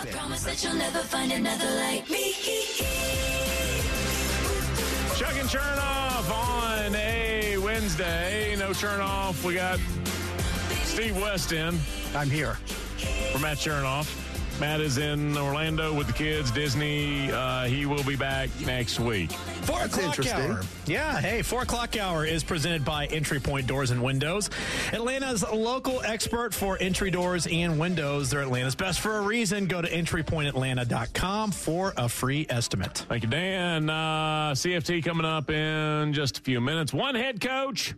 I promise that you'll never find another like me. Chuck and Chernoff on a Wednesday. No Chernoff. We got Steve West in. I'm here. For Matt Chernoff. Matt is in Orlando with the kids, Disney. Uh, he will be back next week. Four That's o'clock interesting. hour. Yeah, hey, four o'clock hour is presented by Entry Point Doors and Windows. Atlanta's local expert for entry doors and windows. They're Atlanta's best for a reason. Go to entrypointatlanta.com for a free estimate. Thank you, Dan. Uh, CFT coming up in just a few minutes. One head coach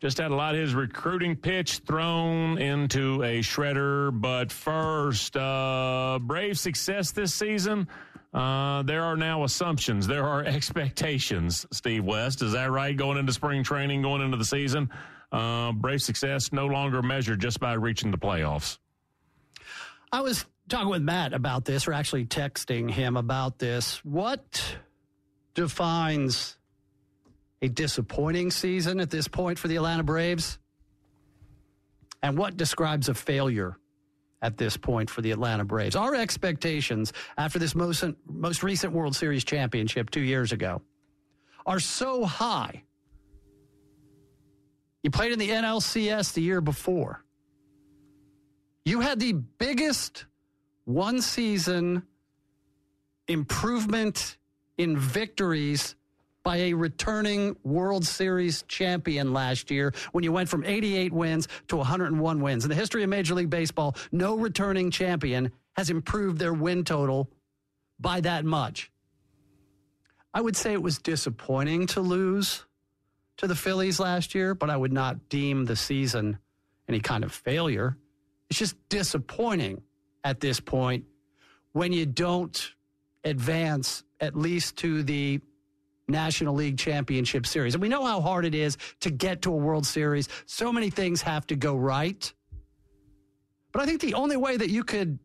just had a lot of his recruiting pitch thrown into a shredder. But first, uh, Brave success this season. Uh, there are now assumptions. There are expectations, Steve West. Is that right? Going into spring training, going into the season, uh, Brave success no longer measured just by reaching the playoffs. I was talking with Matt about this, or actually texting him about this. What defines a disappointing season at this point for the Atlanta Braves? And what describes a failure at this point for the Atlanta Braves? Our expectations after this most, most recent World Series championship two years ago are so high. You played in the NLCS the year before. You had the biggest one season improvement in victories by a returning World Series champion last year when you went from 88 wins to 101 wins. In the history of Major League Baseball, no returning champion has improved their win total by that much. I would say it was disappointing to lose to the Phillies last year, but I would not deem the season any kind of failure. It's just disappointing at this point when you don't advance at least to the National League Championship Series. And we know how hard it is to get to a World Series. So many things have to go right. But I think the only way that you could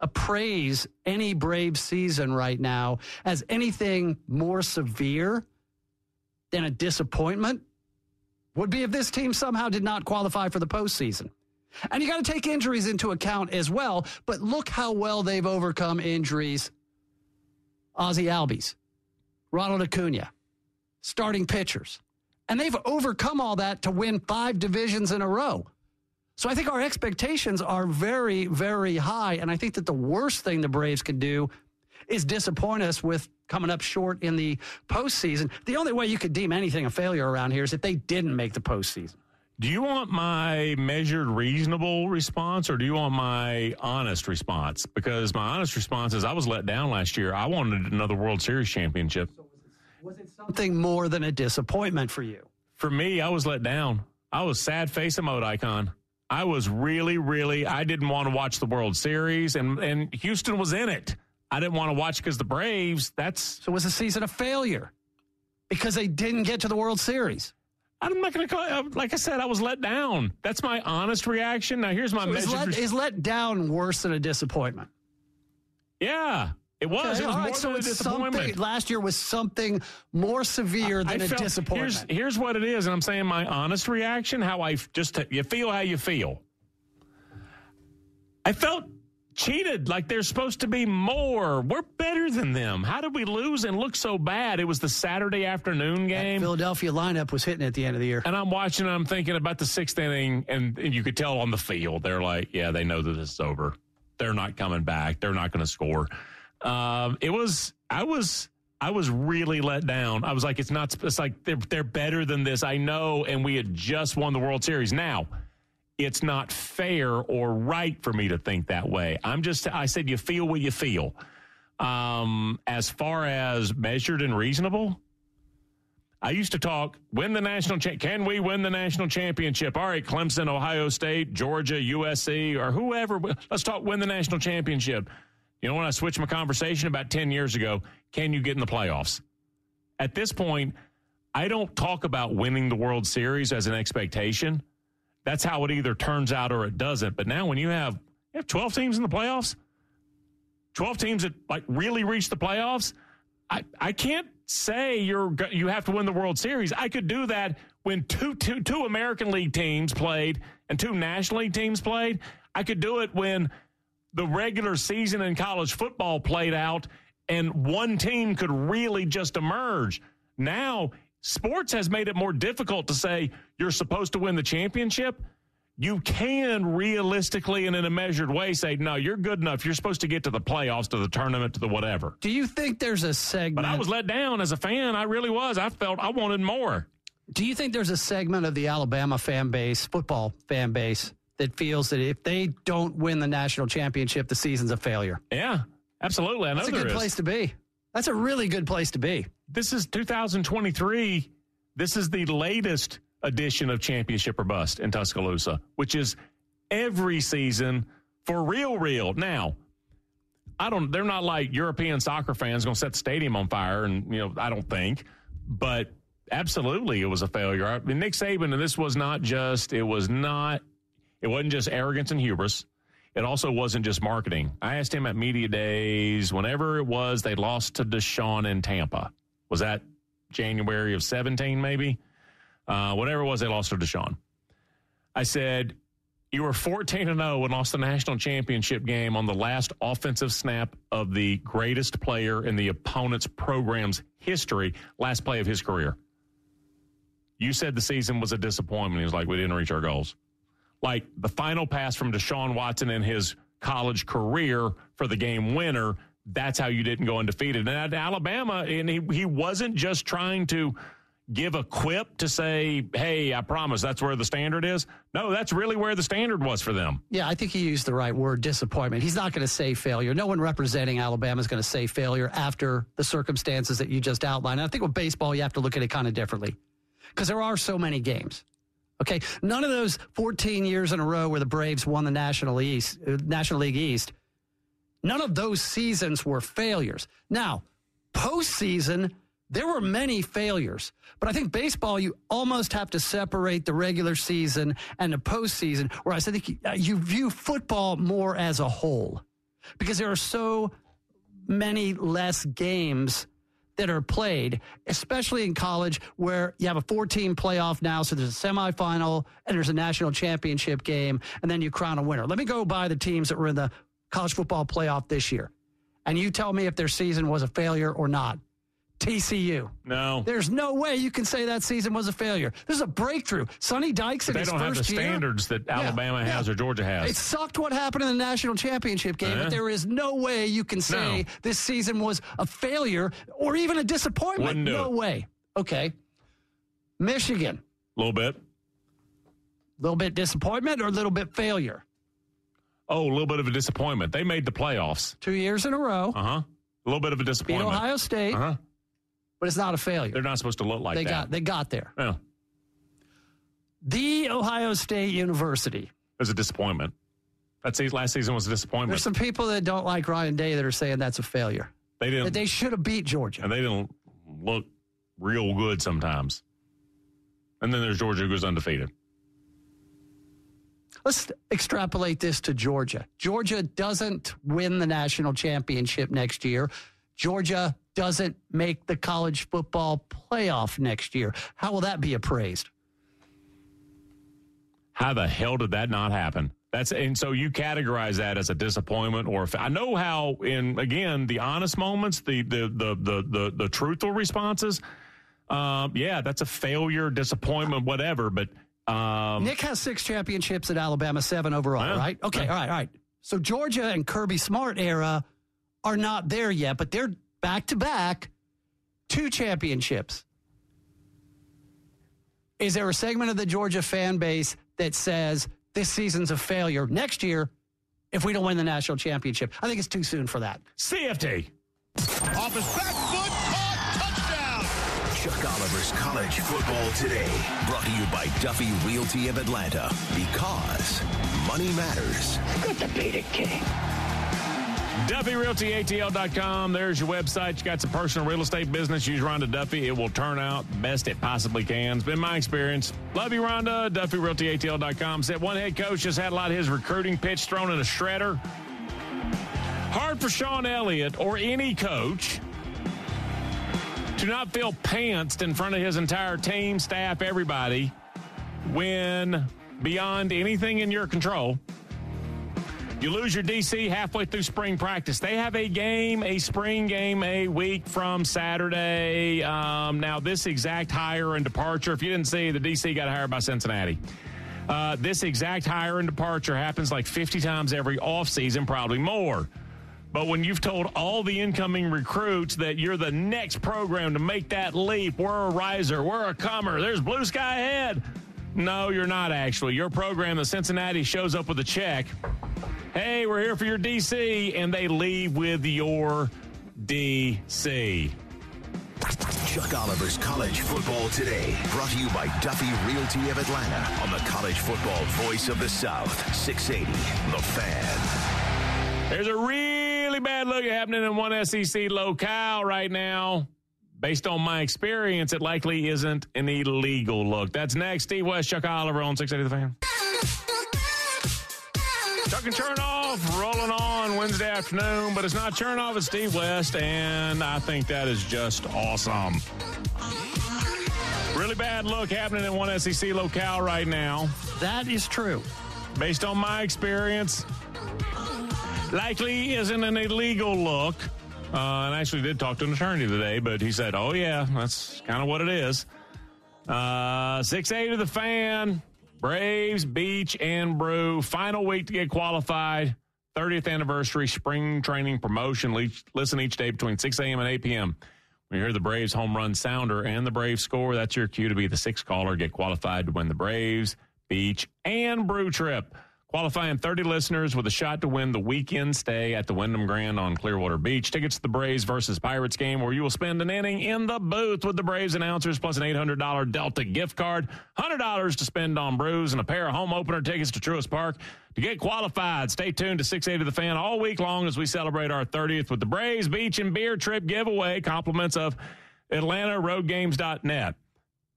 appraise any Brave season right now as anything more severe than a disappointment would be if this team somehow did not qualify for the postseason. And you got to take injuries into account as well. But look how well they've overcome injuries. Ozzy Albies, Ronald Acuna, starting pitchers. And they've overcome all that to win five divisions in a row. So I think our expectations are very, very high. And I think that the worst thing the Braves can do is disappoint us with coming up short in the postseason. The only way you could deem anything a failure around here is if they didn't make the postseason. Do you want my measured, reasonable response, or do you want my honest response? Because my honest response is I was let down last year. I wanted another World Series championship. Was it something more than a disappointment for you? For me, I was let down. I was sad face mode icon. I was really, really. I didn't want to watch the World Series, and and Houston was in it. I didn't want to watch because the Braves. That's So it was a season of failure because they didn't get to the World Series. I'm not going to call. it- Like I said, I was let down. That's my honest reaction. Now here's my So is, let, is let down worse than a disappointment? yeah, it was. Okay, it was all more right, so a it's something. Last year was something more severe than I a felt- disappointment. Here's, here's what it is, and I'm saying my honest reaction, how I just you feel how you feel. I felt cheated, like there's supposed to be more. We're better than them. How did we lose and look so bad? It was the Saturday afternoon That game. Philadelphia lineup was hitting at the end of the year. And I'm watching, and I'm thinking about the sixth inning, and, and you could tell on the field, they're like, yeah, they know that this is over. They're not coming back. They're not going to score. Um, it was, I was, I was really let down. I was like, it's not, it's like they're, they're better than this. I know. And we had just won the World Series. Now, it's not fair or right for me to think that way. I'm just, I said, you feel what you feel. Um, as far as measured and reasonable, I used to talk win the national cha- can we win the national championship? All right, Clemson, Ohio State, Georgia, USC, or whoever. Let's talk win the national championship. You know when I switched my conversation about 10 years ago, can you get in the playoffs? At this point, I don't talk about winning the World Series as an expectation. That's how it either turns out or it doesn't. But now when you have you have 12 teams in the playoffs, 12 teams that like really reach the playoffs, I, I can't say you're you have to win the World Series. I could do that when two, two, two American League teams played and two National League teams played. I could do it when the regular season in college football played out and one team could really just emerge. Now, sports has made it more difficult to say you're supposed to win the championship. You can realistically and in a measured way say, no, you're good enough. You're supposed to get to the playoffs, to the tournament, to the whatever. Do you think there's a segment? But I was let down as a fan. I really was. I felt I wanted more. Do you think there's a segment of the Alabama fan base, football fan base, that feels that if they don't win the national championship, the season's a failure? Yeah, absolutely. I know That's a good is. place to be. That's a really good place to be. This is 2023. This is the latest edition of Championship or Bust in Tuscaloosa, which is every season for real, real. Now, I don't. They're not like European soccer fans going to set the stadium on fire, and you know, I don't think. But absolutely, it was a failure. I mean, Nick Saban, and this was not just. It was not. It wasn't just arrogance and hubris. It also wasn't just marketing. I asked him at media days, whenever it was, they lost to Deshaun in Tampa. Was that January of 17, maybe? Uh, whatever it was, they lost to Deshaun. I said, You were 14 and 0 and lost the national championship game on the last offensive snap of the greatest player in the opponent's program's history, last play of his career. You said the season was a disappointment. He was like, We didn't reach our goals. Like the final pass from Deshaun Watson in his college career for the game winner, that's how you didn't go undefeated. And at Alabama, and he, he wasn't just trying to give a quip to say, hey, I promise that's where the standard is. No, that's really where the standard was for them. Yeah, I think he used the right word, disappointment. He's not going to say failure. No one representing Alabama is going to say failure after the circumstances that you just outlined. And I think with baseball, you have to look at it kind of differently because there are so many games. Okay, none of those 14 years in a row where the Braves won the National East, uh, National League East, none of those seasons were failures. Now, postseason, there were many failures, but I think baseball, you almost have to separate the regular season and the postseason, whereas I think uh, you view football more as a whole because there are so many less games that are played, especially in college where you have a 14 playoff now. So there's a semifinal and there's a national championship game, and then you crown a winner. Let me go by the teams that were in the college football playoff this year. And you tell me if their season was a failure or not. TCU. No. There's no way you can say that season was a failure. This is a breakthrough. Sonny Dykes in they don't have the year. standards that Alabama yeah. has or Georgia has. It sucked what happened in the national championship game, Uh-huh. but there is no way you can say No. this season was a failure or even a disappointment. No it. way. Okay. Michigan, a little bit. a little bit disappointment or a little bit failure? Oh, a little bit of a disappointment. They made the playoffs. Two years in a row, Uh huh. A little bit of a beat disappointment. Ohio State, Uh huh. But it's not a failure. They're not supposed to look like they that. got they got there. yeah. The Ohio State University. It was a disappointment. That season, last season was a disappointment. There's some people that don't like Ryan Day that are saying that's a failure. they didn't, they should have beat Georgia. and they didn't look real good sometimes. And then there's Georgia, who goes undefeated. Let's extrapolate this to Georgia. Georgia doesn't win the national championship next year. Georgia doesn't make the college football playoff next year. How will that be appraised? How the hell did that not happen? That's and so you categorize that as a disappointment or I know how in again the honest moments, the the the the the, the truthful responses. Um, yeah, that's a failure, disappointment, whatever. But um, Nick has six championships at Alabama, seven overall, Yeah. right? Okay, Yeah. all right, all right. So Georgia and Kirby Smart era are not there yet, but they're back to back, two championships. Is there a segment of the Georgia fan base that says this season's a failure next year if we don't win the national championship? I think it's too soon for that. CFT. Off his back foot, caught, touchdown. Chuck Oliver's College Football Today, brought to you by Duffy Realty of Atlanta. Because money matters. Good to be the king. DuffyRealtyATL.com. There's your website. You got some personal real estate business. Use Rhonda Duffy. It will turn out best it possibly can. It's been my experience. Love you, Rhonda. DuffyRealtyATL.com. Said one head coach just had a lot of his recruiting pitch thrown in a shredder. Hard for Shawn Elliott or any coach to not feel pantsed in front of his entire team, staff, everybody when beyond anything in your control you lose your DC halfway through spring practice. They have a game, a spring game, a week from Saturday. Um, now, this exact hire and departure, if you didn't see, the DC got hired by Cincinnati. Uh, this exact hire and departure happens like 50 times every offseason, probably more. But when you've told all the incoming recruits that you're the next program to make that leap, we're a riser, we're a comer, there's blue sky ahead. No, you're not actually. Your program, the Cincinnati, shows up with a check hey, we're here for your DC, and they leave with your DC. Chuck Oliver's College Football Today, brought to you by Duffy Realty of Atlanta on the College Football Voice of the South, 680, The Fan. There's a really bad look happening in one SEC locale right now. Based on my experience, it likely isn't an illegal look. That's next. Steve West, Chuck Oliver on 680 The Fan. Chuck and Chernoff rolling on Wednesday afternoon, but it's not Chernoff, it's Steve West, and I think that is just awesome. Really bad look happening in one SEC locale right now. That is true. Based on my experience, likely isn't an illegal look. Uh, and I actually did talk to an attorney today, but he said, oh, yeah, that's kind of what it is. Uh, 6 8 to the fan. Braves, Beach, and Brew. Final week to get qualified. 30th anniversary spring training promotion. Listen each day between 6 a.m. and 8 p.m. When you hear the Braves home run sounder and the Braves score. That's your cue to be the sixth caller. Get qualified to win the Braves, Beach, and Brew trip. Qualifying 30 listeners with a shot to win the weekend stay at the Wyndham Grand on Clearwater Beach. Tickets to the Braves versus Pirates game where you will spend an inning in the booth with the Braves announcers plus an $800 Delta gift card, $100 to spend on brews, and a pair of home opener tickets to Truist Park. To get qualified, stay tuned to 680 The Fan all week long as we celebrate our 30th with the Braves Beach and Beer Trip giveaway. Compliments of AtlantaRoadGames.net.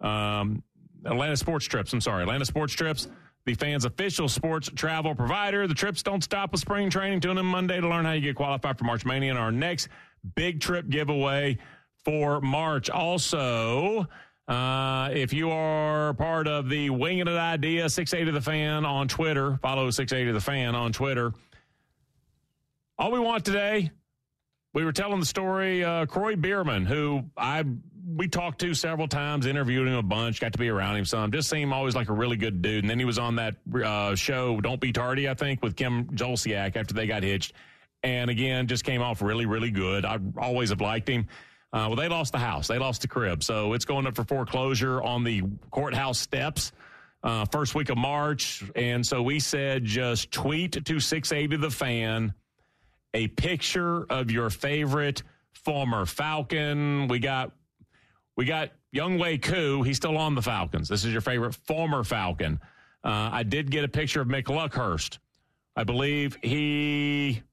Um, Atlanta Sports Trips, I'm sorry, Atlanta Sports Trips the fans' official sports travel provider. The trips don't stop with spring training. Tune in Monday to learn how you get qualified for March Mania and our next big trip giveaway for March. Also, uh, if you are part of the Winging It Idea 680 The Fan on Twitter, follow 680 The Fan on Twitter. All we want today, we were telling the story, uh, Kroy Biermann, who I we talked to several times, interviewed him a bunch, got to be around him some. Just seemed always like a really good dude. And then he was on that uh, show, Don't Be Tardy, I think, with Kim Zolciak after they got hitched. And again, just came off really, really good. I always have liked him. Uh, well, they lost the house. They lost the crib. So it's going up for foreclosure on the courthouse steps uh, first week of March. And so we said just tweet to 680 The Fan a picture of your favorite former Falcon. We got we got Younghoe Koo. He's still on the Falcons. This is your favorite former Falcon. Uh, I did get a picture of Mick Luckhurst. I believe he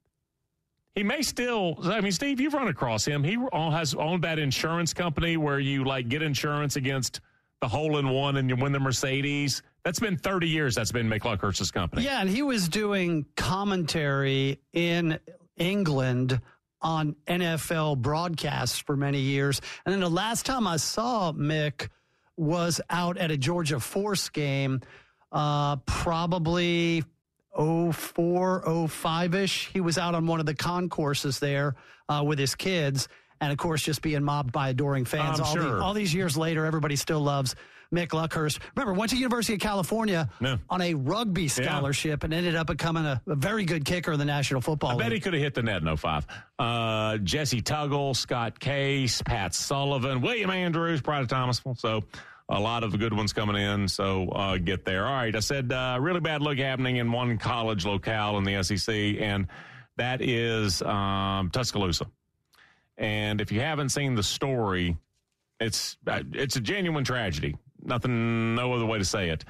he may still. I mean, Steve, you've run across him. He all has owned that insurance company where you like get insurance against the hole in one and you win the Mercedes. That's been 30 years. That's been Mick Luckhurst's company. Yeah, and he was doing commentary in England on NFL broadcasts for many years. And then the last time I saw Mick was out at a Georgia Force game, uh, probably 04, 05 ish. He was out on one of the concourses there uh, with his kids. And of course, just being mobbed by adoring fans. all, sure. the, all these years later, everybody still loves Mick Luckhurst. Remember, went to University of California no. on a rugby scholarship yeah. and ended up becoming a, a, very good kicker in the National Football I League. bet he could have hit the net in 05. Uh, Jessie Tuggle, Scott Case, Pat Sullivan, William Andrews, Pride of Thomasville. So a lot of good ones coming in. So uh, get there. All right. I said uh, really bad look happening in one college locale in the SEC, and that is um, Tuscaloosa. And if you haven't seen the story, It's uh, it's a genuine tragedy. Nothing, no other way to say it.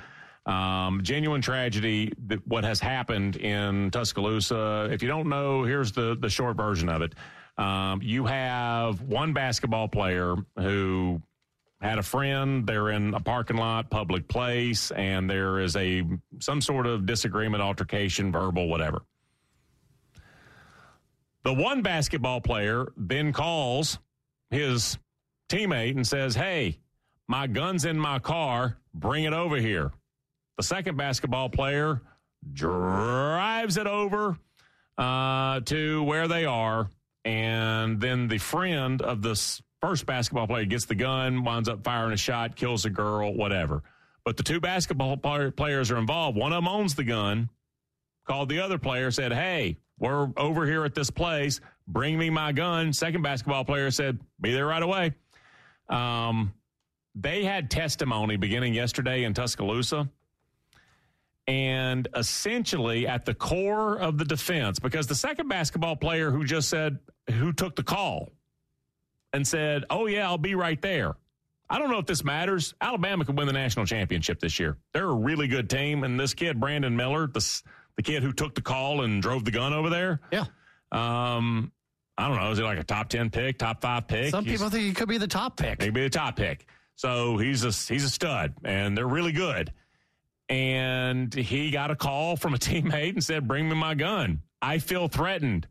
Um, genuine tragedy. That what has happened in Tuscaloosa. If you don't know, here's the the short version of it. Um, you have one basketball player who had a friend. They're in a parking lot, public place, and there is a some sort of disagreement, altercation, verbal, whatever. The one basketball player then calls his teammate and says, Hey, my gun's in my car. Bring it over here. The second basketball player drives it over uh, to where they are. And then the friend of this first basketball player gets the gun, winds up firing a shot, kills a girl, whatever. But the two basketball players are involved. One of them owns the gun, called the other player, said, Hey, we're over here at this place. Bring me my gun. Second basketball player said, Be there right away. Um, they had testimony beginning yesterday in Tuscaloosa. And essentially, at the core of the defense, because the second basketball player who just said, who took the call and said, Oh, yeah, I'll be right there. I don't know if this matters. Alabama could win the national championship this year. They're a really good team. And this kid, Brandon Miller, the, the kid who took the call and drove the gun over there. Yeah. Um, I don't know. Is he like a top 10 pick, top five pick? Some people he's, think he could be the top pick. He could be the top pick. So he's a, he's a stud, and they're really good. And he got a call from a teammate and said, Bring me my gun. I feel threatened.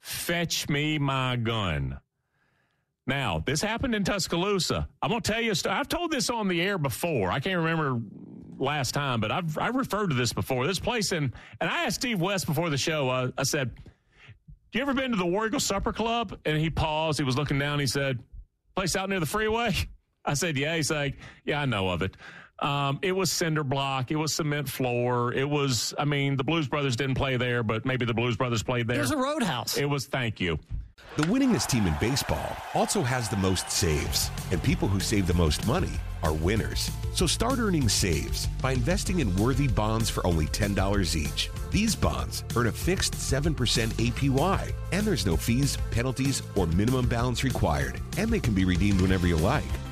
Fetch me my gun. Now, this happened in Tuscaloosa. I'm going to tell you, I've told this on the air before. I can't remember last time, but I've, I've referred to this before. This place in, and I asked Steve West before the show, uh, I said, Do you ever been to the War Eagle Supper Club? And he paused. He was looking down. He said, place out near the freeway? I said, yeah. He's like, yeah, I know of it. Um, it was cinder block. It was cement floor. It was, I mean, the Blues Brothers didn't play there, but maybe the Blues Brothers played there. There's a roadhouse. It was, thank you. The winningest team in baseball also has the most saves, and people who save the most money are winners. So start earning saves by investing in worthy bonds for only $10 each. These bonds earn a fixed 7% APY, and there's no fees, penalties, or minimum balance required, and they can be redeemed whenever you like.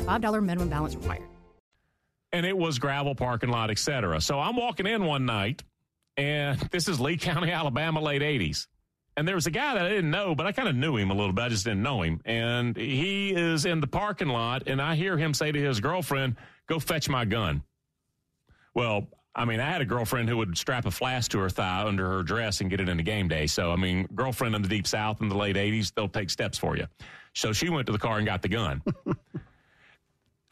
a $5 minimum balance required. And it was gravel parking lot, etc. So I'm walking in one night, and this is Lee County, Alabama, late 80s. And there was a guy that I didn't know, but I kind of knew him a little bit. I just didn't know him. And he is in the parking lot, and I hear him say to his girlfriend, Go fetch my gun. Well, I mean, I had a girlfriend who would strap a flask to her thigh under her dress and get it in the game day. So, I mean, girlfriend in the deep south in the late 80s, they'll take steps for you. So she went to the car and got the gun.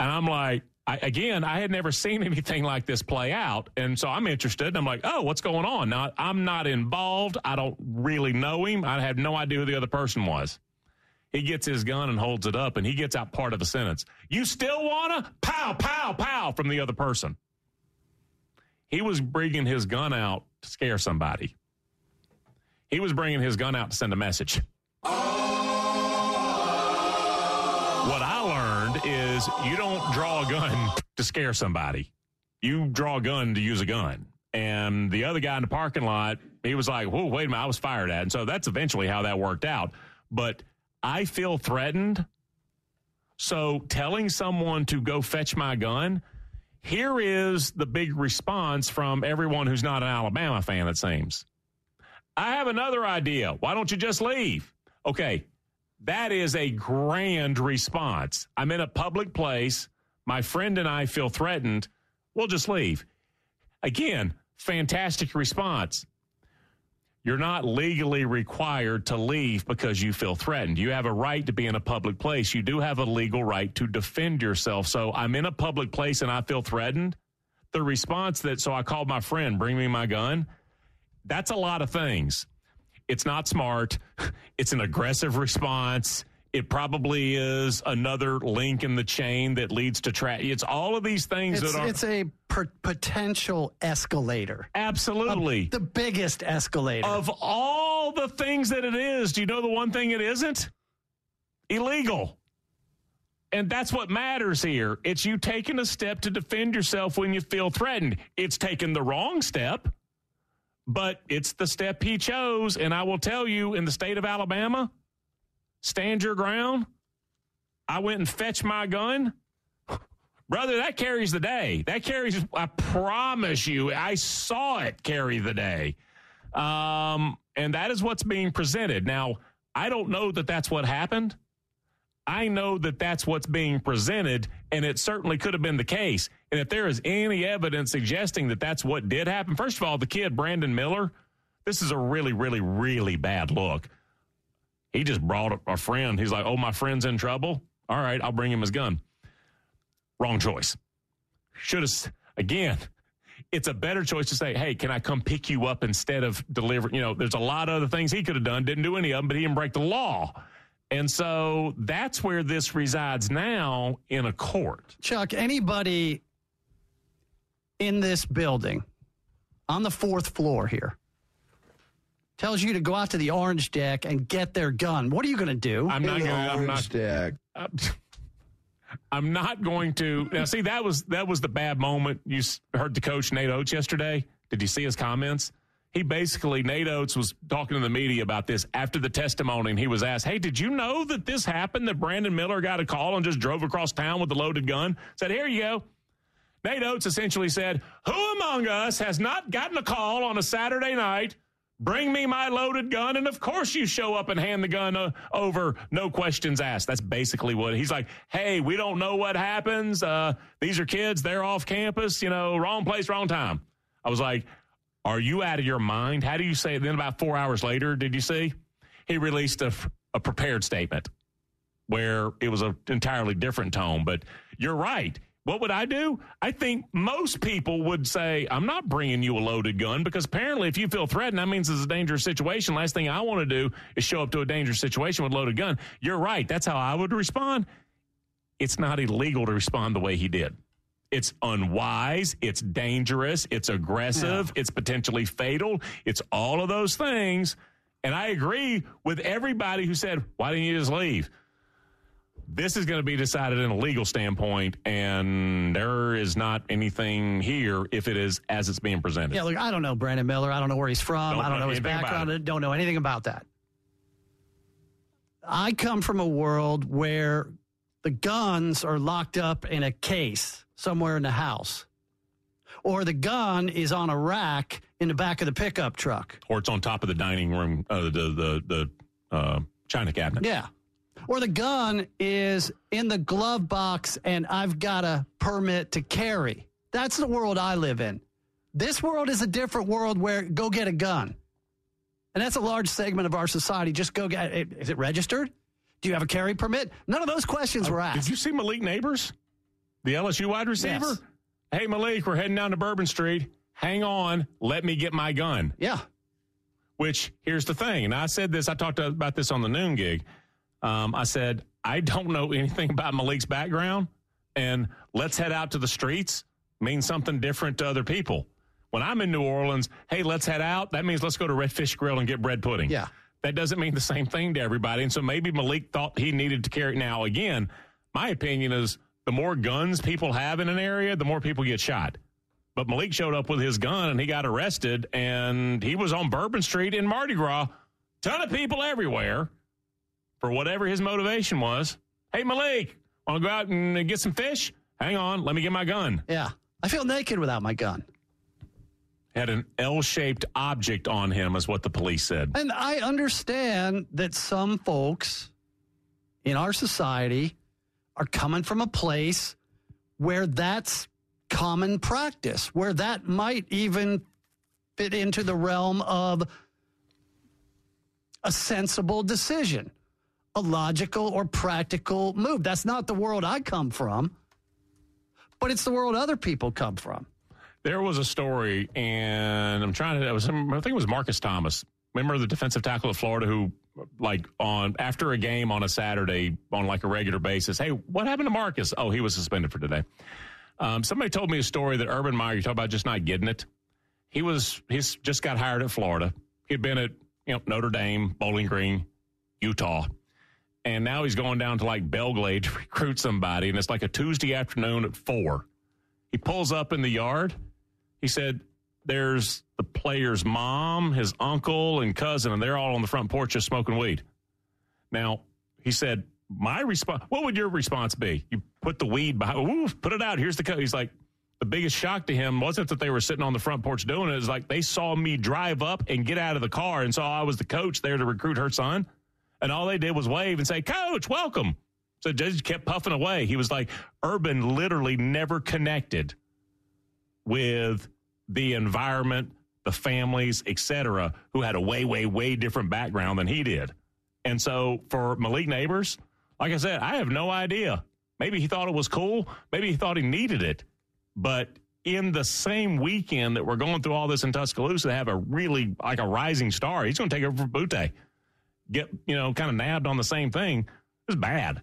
And I'm like, I, again, I had never seen anything like this play out. And so I'm interested. And I'm like, oh, what's going on? Now, I'm not involved. I don't really know him. I have no idea who the other person was. He gets his gun and holds it up, and he gets out part of a sentence. You still wanna? Pow, pow, pow from the other person. He was bringing his gun out to scare somebody. He was bringing his gun out to send a message. Oh. What I learned is you don't draw a gun to scare somebody. You draw a gun to use a gun. And the other guy in the parking lot, he was like, whoa, wait a minute, I was fired at. And so that's eventually how that worked out. But I feel threatened. So telling someone to go fetch my gun, here is the big response from everyone who's not an Alabama fan, it seems. I have another idea. Why don't you just leave? Okay, that is a grand response. I'm in a public place. My friend and I feel threatened. We'll just leave. Again, fantastic response. You're not legally required to leave because you feel threatened. You have a right to be in a public place. You do have a legal right to defend yourself. So I'm in a public place and I feel threatened. the response that, so I called my friend, bring me my gun, that's a lot of things. It's not smart. It's an aggressive response. It probably is another link in the chain that leads to trap. It's all of these things It's, that are it's a per- potential escalator. absolutely The biggest escalator. of all the things that it is. Do you know the one thing it isn't? Illegal. And that's what matters here. It's you taking a step to defend yourself when you feel threatened. It's taking the wrong step, but it's the step he chose. And I will tell you, in the state of Alabama, stand your ground. I went and fetched my gun. Brother, that carries the day. That carries, I promise you, I saw it carry the day. Um, and that is what's being presented. Now, I don't know that that's what happened. I know that that's what's being presented, and it certainly could have been the case. And if there is any evidence suggesting that that's what did happen, first of all, the kid, Brandon Miller, this is a really, really, really bad look. He just brought a, friend. He's like, oh, my friend's in trouble. All right, I'll bring him his gun. Wrong choice. Should have, again, it's a better choice to say, hey, can I come pick you up instead of deliver? You know, there's a lot of other things he could have done, didn't do any of them, but he didn't break the law. And so that's where this resides now in a court. Chuck, anybody in this building on the fourth floor here tells you to go out to the orange deck and get their gun. What are you going to do? I'm not going to, I'm not, deck. I'm not going to. Now, see, that was, that was the bad moment. You heard the coach, Nate Oates, yesterday. Did you see his comments? He basically, Nate Oates was talking to the media about this after the testimony, and he was asked, Hey, did you know that this happened? That Brandon Miller got a call and just drove across town with a loaded gun? Said, Here you go. Nate Oates essentially said, Who among us has not gotten a call on a Saturday night? Bring me my loaded gun, and of course you show up and hand the gun uh, over, no questions asked. That's basically what he's like. Hey, we don't know what happens. Uh, these are kids; they're off campus. You know, wrong place, wrong time. I was like, Are you out of your mind? How do you say it? Then about four hours later, did you see? He released a, a prepared statement where it was an entirely different tone. But you're right. What would I do? I think most people would say, I'm not bringing you a loaded gun because apparently, if you feel threatened, that means it's a dangerous situation. Last thing I want to do is show up to a dangerous situation with a loaded gun. You're right. That's how I would respond. It's not illegal to respond the way he did. It's unwise. It's dangerous. It's aggressive. It's potentially fatal. It's all of those things. And I agree with everybody who said, why didn't you just leave? This is going to be decided in a legal standpoint, and there is not anything here if it is as it's being presented. yeah, look, I don't know Brandon Miller. I don't know where he's from. Don't I don't know know his background. I don't know anything about that. I come from a world where the guns are locked up in a case somewhere in the house, or the gun is on a rack in the back of the pickup truck. Or it's on top of the dining room, uh, the the the uh, china cabinet. Yeah. Or the gun is in the glove box and I've got a permit to carry. That's the world I live in. This world is a different world where go get a gun. And that's a large segment of our society. Just go get it. Is it registered? Do you have a carry permit? None of those questions were asked. Did you see Malik Nabers, the LSU wide receiver? Yes. Hey, Malik, we're heading down to Bourbon Street. Hang on, let me get my gun. yeah. Which here's the thing, and I said this. I talked about this on the noon gig. Um, I said I don't know anything about Malik's background, and let's head out to the streets means something different to other people. When I'm in New Orleans, hey, let's head out. That means let's go to Redfish Grill and get bread pudding. Yeah. That doesn't mean the same thing to everybody. And so maybe Malik thought he needed to carry it. Now, again, my opinion is the more guns people have in an area, the more people get shot. But Malik showed up with his gun and he got arrested, and he was on Bourbon Street in Mardi Gras. Ton of people everywhere for whatever his motivation was. Hey, Malik, want to go out and get some fish? Hang on, let me get my gun. Yeah. I feel naked without my gun. Had an L shaped object on him, is what the police said. And I understand that some folks in our society are coming from a place where that's common practice, where that might even fit into the realm of a sensible decision, a logical or practical move. That's not the world I come from, but it's the world other people come from. There was a story, and I'm trying to. I was. I think it was Marcus Thomas. Remember the defensive tackle of Florida who, like, on after a game on a Saturday on like a regular basis. Hey, what happened to Marcus? Oh, he was suspended for today. Um, somebody told me a story that Urban Meyer. You talk about just not getting it. He was. He's just got hired at Florida. He'd been at you know Notre Dame, Bowling Green, Utah and now he's going down to like Belle Glade to recruit somebody, and it's like a Tuesday afternoon at four. He pulls up in the yard. He said, There's the player's mom, his uncle, and cousin, and they're all on the front porch just smoking weed. Now, he said, My response, what would your response be? You put the weed behind, ooh, put it out. Here's the, co-. he's like, the biggest shock to him wasn't that they were sitting on the front porch doing it. It's like they saw me drive up and get out of the car and saw I was the coach there to recruit her son. And all they did was wave and say, Coach, welcome. So just kept puffing away. He was like, Urban literally never connected with the environment, the families, etc., who had a way, way, way different background than he did. And so for Malik Nabers, like I said, I have no idea. Maybe he thought it was cool. Maybe he thought he needed it. But in the same weekend that we're going through all this in Tuscaloosa, to have a really like a rising star, he's going to take over for Boutte get, you know, kind of nabbed on the same thing It's bad.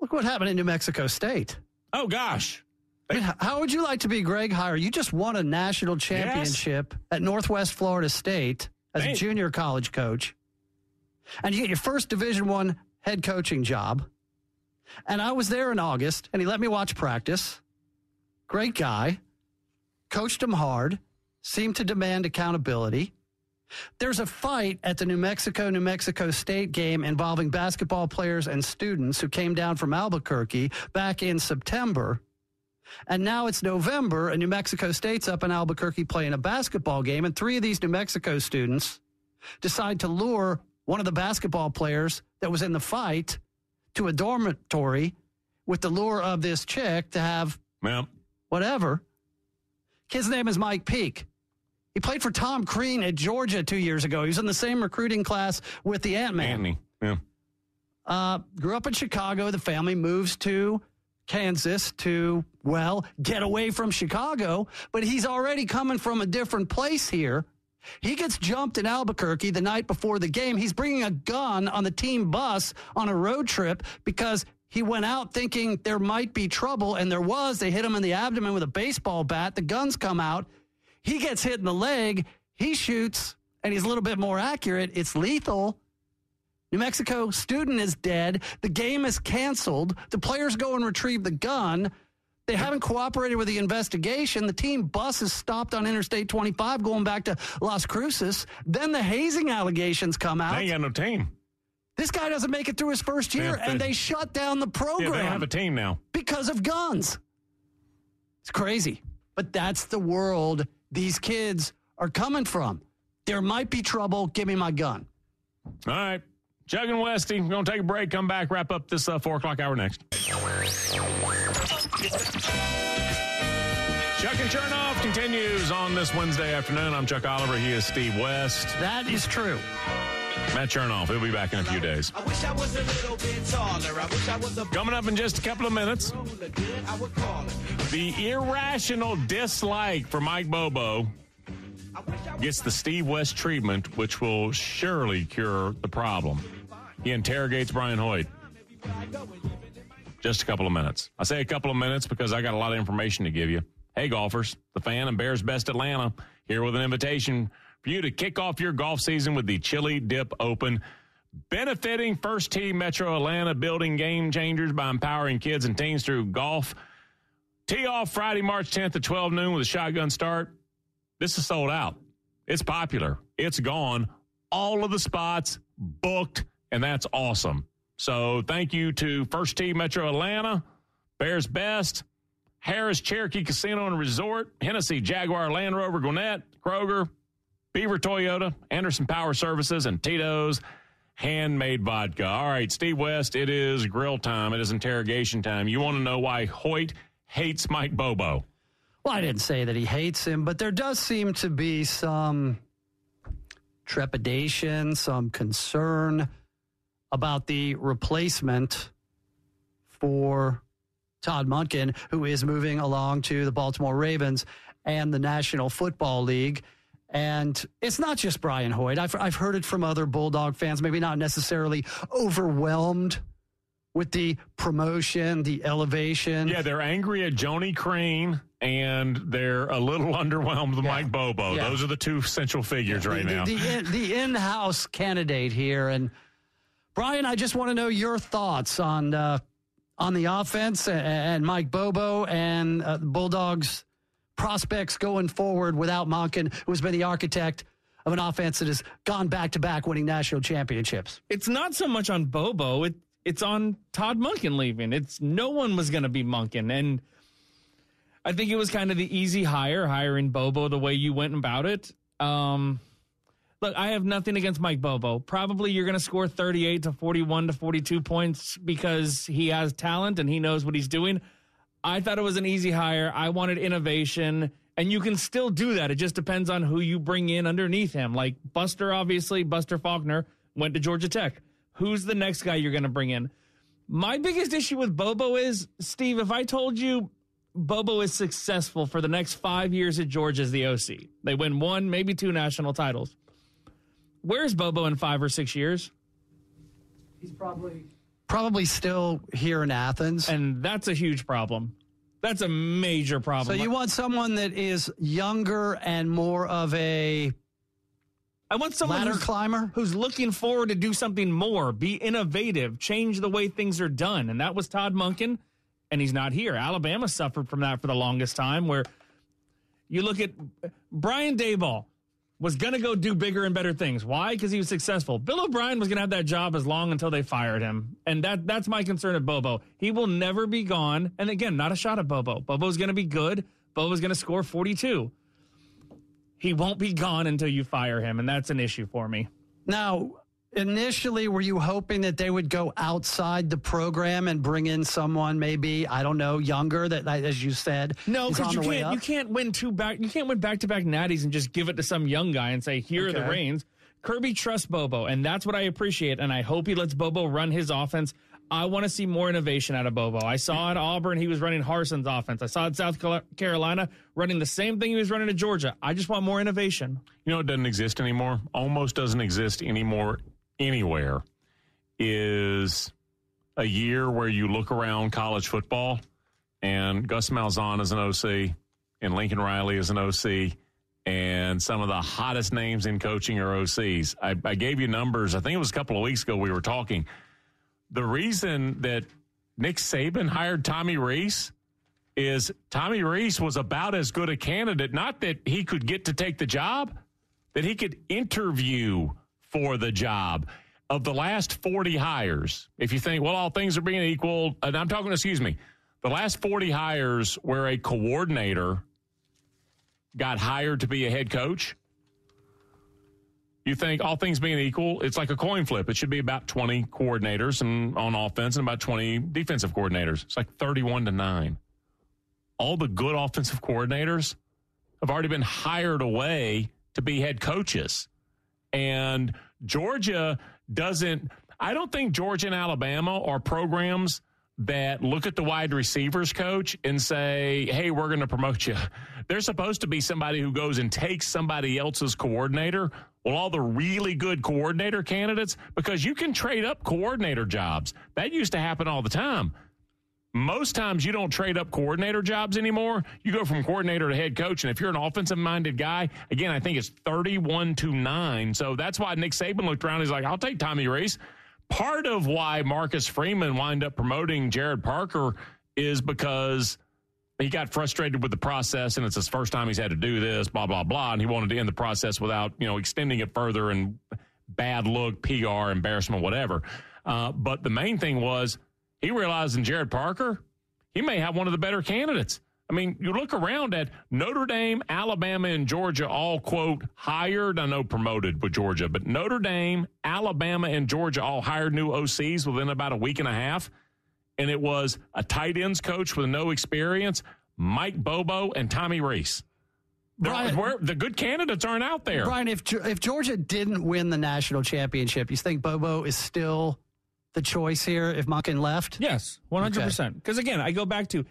Look what happened in New Mexico State. Oh, gosh. I mean, how would you like to be Greg Heiar? You just won a national championship yes. at Northwest Florida State as a junior college coach, and you get your first Division One head coaching job. And I was there in August, and he let me watch practice. Great guy, coached him hard, seemed to demand accountability. There's a fight at the New Mexico New Mexico State game involving basketball players and students who came down from Albuquerque back in September. And now it's November, and New Mexico State's up in Albuquerque playing a basketball game, and three of these New Mexico students decide to lure one of the basketball players that was in the fight to a dormitory with the lure of this chick to have whatever. His name is Mike Peake. He played for Tom Crean at Georgia two years ago. He was in the same recruiting class with the Ant Man. Yeah. Uh, grew up in Chicago. The family moves to Kansas to, well, get away from Chicago, but he's already coming from a different place here. He gets jumped in Albuquerque the night before the game. He's bringing a gun on the team bus on a road trip because he went out thinking there might be trouble, and there was. They hit him in the abdomen with a baseball bat. The guns come out. He gets hit in the leg. He shoots, and he's a little bit more accurate. It's lethal. New Mexico student is dead. The game is canceled. The players go and retrieve the gun. They haven't cooperated with the investigation. The team bus is stopped on Interstate 25 going back to Las Cruces. Then the hazing allegations come out. They got no team. This guy doesn't make it through his first year, yeah, and they shut down the program. Yeah, they have a team now because of guns. It's crazy, but that's the world these kids are coming from. There might be trouble. Give me my gun. All right. Chuck and Westy, we're going to take a break, come back, wrap up this uh, 4 o'clock hour next. Chuck and Chernoff continues on this Wednesday afternoon. I'm Chuck Oliver. He is Steve West. That is true. Matt Chernoff. He'll be back in a few days. I wish I was a little bit taller. I wish I was. Coming up in just a couple of minutes, the irrational dislike for Mike Bobo gets the Steve West treatment, which will surely cure the problem. He interrogates Brian Hoyt. Just a couple of minutes. I say a couple of minutes because I got a lot of information to give you. Hey, golfers, the fan and Bears Best Atlanta here with an invitation for you to kick off your golf season with the Chili Dip Open. Benefiting First Tee Metro Atlanta, building game changers by empowering kids and teens through golf. Tee off Friday, March 10th at 12 noon with a shotgun start. This is sold out. It's popular. It's gone. All of the spots booked, and that's awesome. So thank you to First Tee Metro Atlanta, Bears Best, Harrah's Cherokee Casino and Resort, Hennessy Jaguar Land Rover Gwinnett, Kroger, Beaver Toyota, Anderson Power Services, and Tito's handmade vodka. All right, Steve West, it is grill time. It is interrogation time. You want to know why Hoyt hates Mike Bobo? Well, I didn't say that he hates him, but there does seem to be some trepidation, some concern about the replacement for Todd Monken, who is moving along to the Baltimore Ravens and the National Football League. And it's not just Brian Hoyt. I've, I've heard it from other Bulldog fans, maybe not necessarily overwhelmed with the promotion, the elevation. Yeah, they're angry at Joni Crane and they're a little underwhelmed with Yeah. Mike Bobo. Yeah. Those are the two central figures right the, now. The, the, in, the in-house candidate here, and Brian, I just want to know your thoughts on uh, on the offense and, Mike Bobo and uh, the Bulldogs prospects going forward without Monken, who's been the architect of an offense that has gone back to back winning national championships. it's not so much on Bobo. It it's on Todd Monken leaving. It's no one was going to be Monken, and I think it was kind of the easy hire, hiring Bobo the way you went about it. Um, look, I have nothing against Mike Bobo. Probably you're going to score 38 to 41 to 42 points because he has talent and he knows what he's doing. I thought it was an easy hire. I wanted innovation, and you can still do that. It just depends on who you bring in underneath him. Like Buster, obviously, Buster Faulkner went to Georgia Tech. Who's the next guy you're going to bring in? My biggest issue with Bobo is, Steve, if I told you Bobo is successful for the next five years at Georgia as the OC, they win one, maybe two national titles. Where's Bobo in five or six years? He's probably probably still here in Athens. And that's a huge problem. That's a major problem. so you want someone that is younger and more of a I want someone ladder who's, climber. who's looking forward to do something more, be innovative, change the way things are done. And that was Todd Monken, and he's not here. Alabama suffered from that for the longest time, where you look at Brian Daboll was going to go do bigger and better things. Why? Because he was successful. Bill O'Brien was going to have that job as long until they fired him. And that that's my concern at Bobo. He will never be gone. And again, not a shot at Bobo. Bobo's going to be good. Bobo's going to score 42. He won't be gone until you fire him, and that's an issue for me. Now, initially, were you hoping that they would go outside the program and bring in someone maybe I don't know younger that, as you said, No, is because on you the way can't up? you can't win two back you can't win back to back natties and just give it to some young guy and say here are the reins. Kirby trusts Bobo, and that's what I appreciate. And I hope he lets Bobo run his offense. I want to see more innovation out of Bobo. I saw at Auburn he was running Harsin's offense. I saw at South Carolina running the same thing he was running at Georgia. I just want more innovation. You know, it doesn't exist anymore. Almost doesn't exist anymore anywhere. Is a year where you look around college football and Gus Malzahn is an OC and Lincoln Riley is an OC and some of the hottest names in coaching are OCs. I, I gave you numbers. I think it was a couple of weeks ago we were talking. The reason that Nick Saban hired Tommy Reese is Tommy Reese was about as good a candidate, not that he could get to take the job, that he could interview for the job. Of the last 40 hires, if you think, well, all things are being equal, and I'm talking, excuse me, the last 40 hires where a coordinator got hired to be a head coach, you think all things being equal, it's like a coin flip. It should be about 20 coordinators and on offense and about 20 defensive coordinators. It's like 31 to 9. All the good offensive coordinators have already been hired away to be head coaches. And Georgia doesn't, I don't think Georgia and Alabama are programs that look at the wide receivers coach and say, hey, we're going to promote you. They're supposed to be somebody who goes and takes somebody else's coordinator. Well, all the really good coordinator candidates, because you can trade up coordinator jobs. That used to happen all the time most times you don't trade up coordinator jobs anymore. You go from coordinator to head coach. And if you're an offensive minded guy, again, I think it's 31 to 9. So that's why Nick Saban looked around. He's like, I'll take Tommy Reese. Part of why Marcus Freeman wind up promoting Gerad Parker is because he got frustrated with the process and it's his first time he's had to do this, blah, blah, blah. And he wanted to end the process without, you know, extending it further and bad look, PR, embarrassment, whatever. Uh, but the main thing was he realized in Gerad Parker, he may have one of the better candidates. I mean, you look around at Notre Dame, Alabama, and Georgia all, quote, hired. I know promoted with Georgia, but Notre Dame, Alabama, and Georgia all hired new OCs within about a week and a half. And it was a tight ends coach with no experience, Mike Bobo, and Tommy Reese. Brian- where, the good candidates aren't out there. Brian, if if Georgia didn't win the national championship, you think Bobo is still the choice here if Monken left? Yes, 100%. Because again, I go back to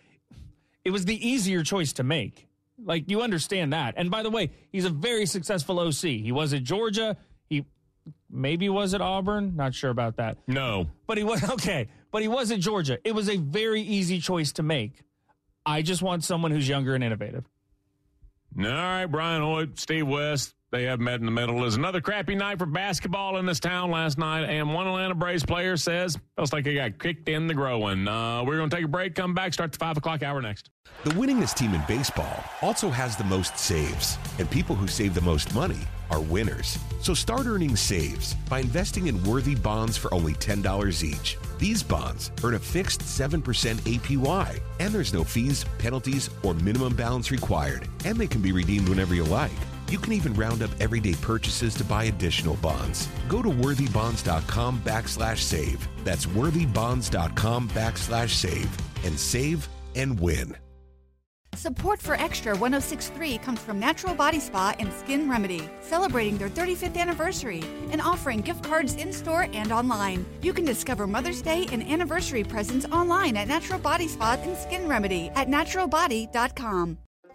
it was the easier choice to make. Like, you understand that. And by the way, he's a very successful OC. He was at Georgia. He maybe was at Auburn. Not sure about that. No. But he was, okay. But he was at Georgia. It was a very easy choice to make. I just want someone who's younger and innovative. All right, Brian Hoyt, Steve West. They have met in the middle. Was another crappy night for basketball in this town last night, and one Atlanta Braves player says feels like he got kicked in the growing. Uh, we're going to take a break, come back, start the five o'clock hour next. The winningest team in baseball also has the most saves, and people who save the most money are winners. So start earning saves by investing in worthy bonds for only $10 each. These bonds earn a fixed 7% APY, and there's no fees, penalties, or minimum balance required, and they can be redeemed whenever you like. You can even round up everyday purchases to buy additional bonds. Go to worthybonds.com backslash save. That's worthybonds.com backslash save and save and win. Support for Extra 1063 comes from Natural Body Spa and Skin Remedy, celebrating their 35th anniversary and offering gift cards in store and online. You can discover Mother's Day and anniversary presents online at Natural Body Spa and Skin Remedy at naturalbody.com.